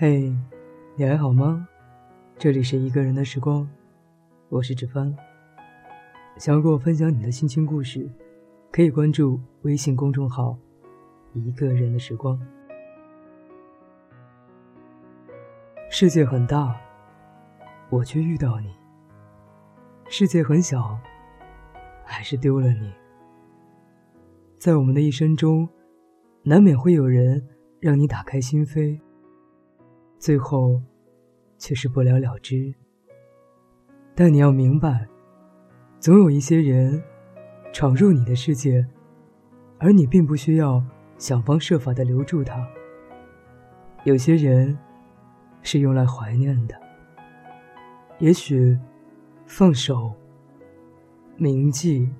嘿，你还好吗？这里是一个人的时光，我是芷帆。想要跟我分享你的心情故事，可以关注微信公众号“一个人的时光”。世界很大，我却遇到你；世界很小，还是丢了你。在我们的一生中，难免会有人让你打开心扉。最后，却是不了了之。但你要明白，总有一些人闯入你的世界，而你并不需要想方设法的留住他。有些人是用来怀念的，也许放手、铭记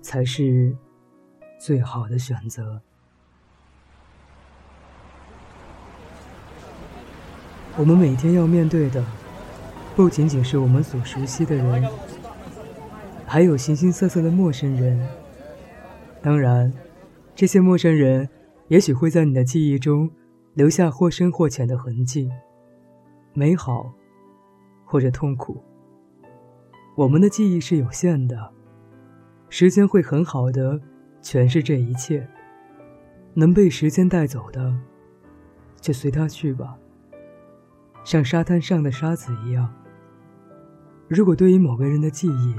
才是最好的选择。我们每天要面对的，不仅仅是我们所熟悉的人，还有形形色色的陌生人。当然，这些陌生人也许会在你的记忆中留下或深或浅的痕迹，美好或者痛苦。我们的记忆是有限的，时间会很好的诠释这一切。能被时间带走的，就随它去吧。像沙滩上的沙子一样。如果对于某个人的记忆，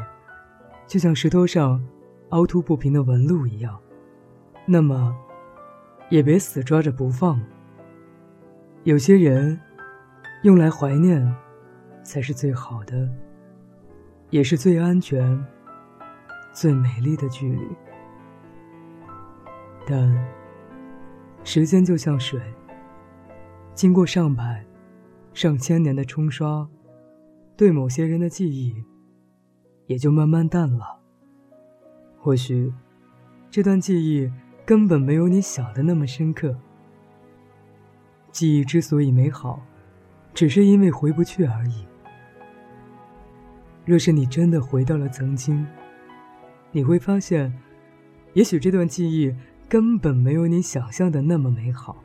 就像石头上凹凸不平的纹路一样，那么也别死抓着不放。有些人用来怀念，才是最好的，也是最安全、最美丽的距离。但时间就像水，经过上百。上千年的冲刷，对某些人的记忆，也就慢慢淡了。或许，这段记忆根本没有你想的那么深刻。记忆之所以美好，只是因为回不去而已。若是你真的回到了曾经，你会发现，也许这段记忆根本没有你想象的那么美好。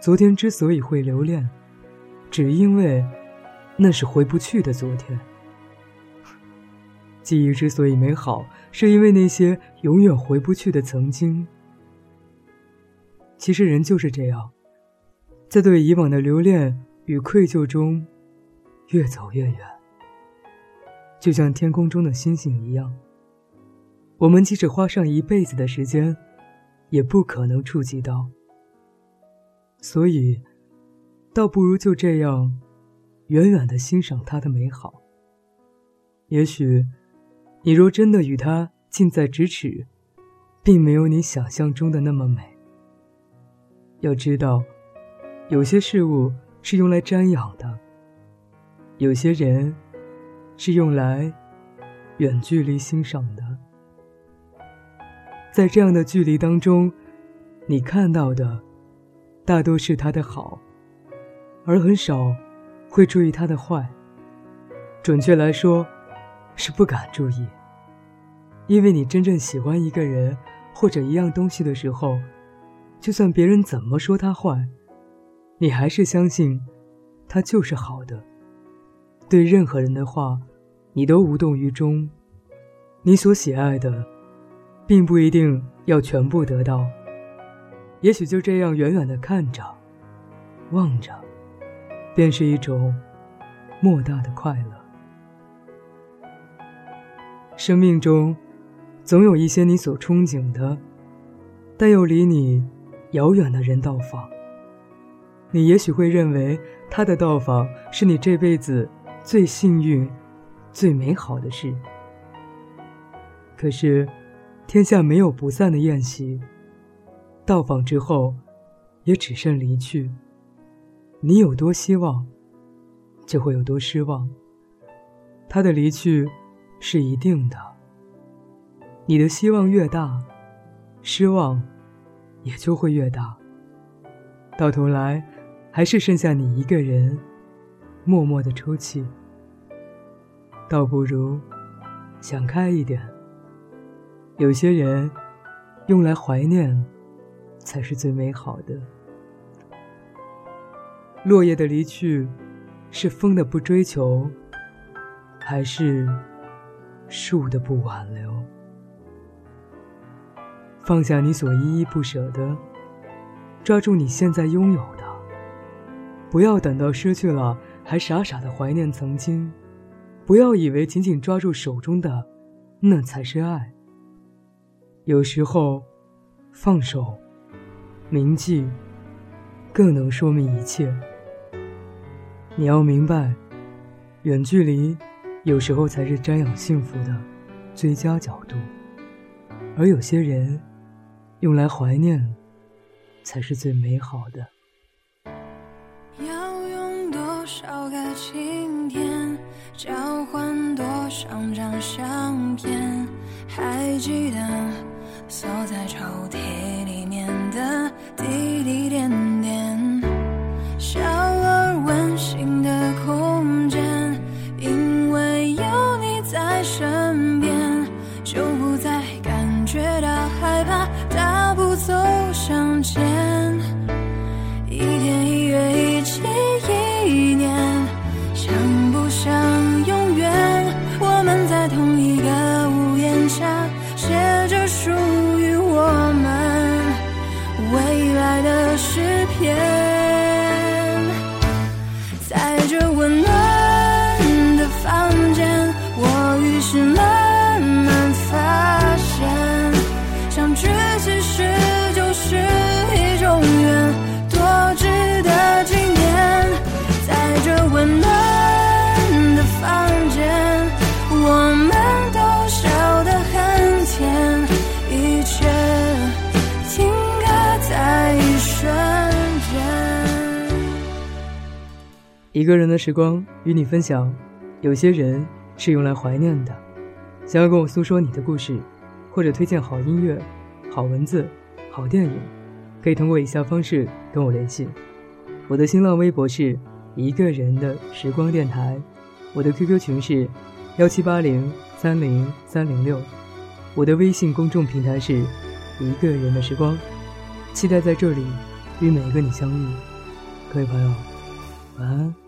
昨天之所以会留恋。只因为，那是回不去的昨天。记忆之所以美好，是因为那些永远回不去的曾经。其实人就是这样，在对以往的留恋与愧疚中，越走越远。就像天空中的星星一样，我们即使花上一辈子的时间，也不可能触及到。所以。倒不如就这样，远远的欣赏它的美好。也许，你若真的与它近在咫尺，并没有你想象中的那么美。要知道，有些事物是用来瞻仰的，有些人是用来远距离欣赏的。在这样的距离当中，你看到的，大多是他的好。而很少会注意他的坏。准确来说，是不敢注意。因为你真正喜欢一个人或者一样东西的时候，就算别人怎么说他坏，你还是相信他就是好的。对任何人的话，你都无动于衷。你所喜爱的，并不一定要全部得到。也许就这样远远的看着，望着。便是一种莫大的快乐。生命中，总有一些你所憧憬的，但又离你遥远的人到访。你也许会认为他的到访是你这辈子最幸运、最美好的事。可是，天下没有不散的宴席。到访之后，也只剩离去。你有多希望，就会有多失望。他的离去是一定的。你的希望越大，失望也就会越大。到头来，还是剩下你一个人，默默的抽泣。倒不如想开一点。有些人，用来怀念，才是最美好的。落叶的离去，是风的不追求，还是树的不挽留？放下你所依依不舍的，抓住你现在拥有的。不要等到失去了，还傻傻的怀念曾经。不要以为紧紧抓住手中的，那才是爱。有时候，放手，铭记，更能说明一切。你要明白，远距离，有时候才是瞻仰幸福的最佳角度，而有些人，用来怀念，才是最美好的。要用多少个晴天？交换多少张相片？还记得锁在抽屉里面的滴滴点就一个人的时光与你分享，有些人是用来怀念的。想要跟我诉说你的故事，或者推荐好音乐、好文字、好电影，可以通过以下方式跟我联系。我的新浪微博是一个人的时光电台，我的 QQ 群是幺七八零三零三零六，我的微信公众平台是一个人的时光，期待在这里与每一个你相遇。各位朋友，晚安。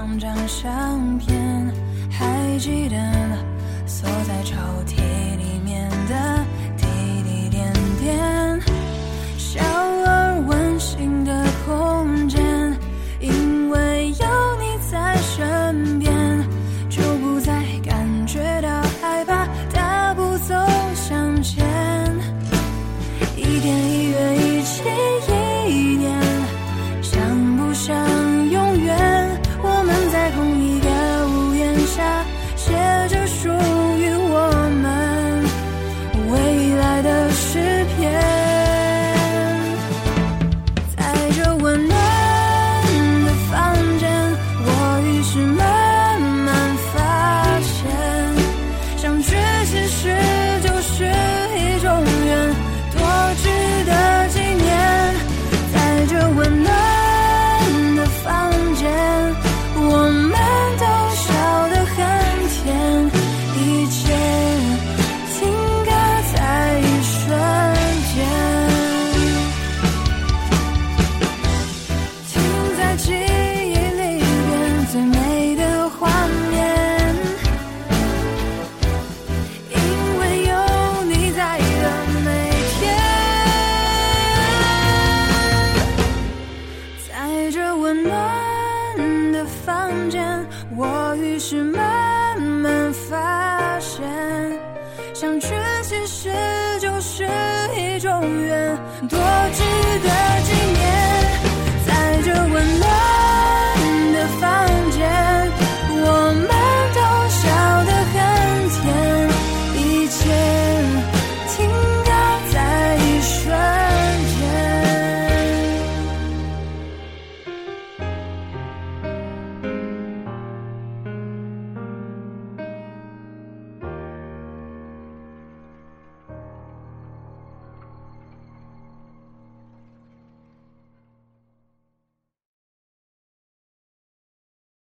两张相片，还记得锁在抽屉里面。中远多值得纪念。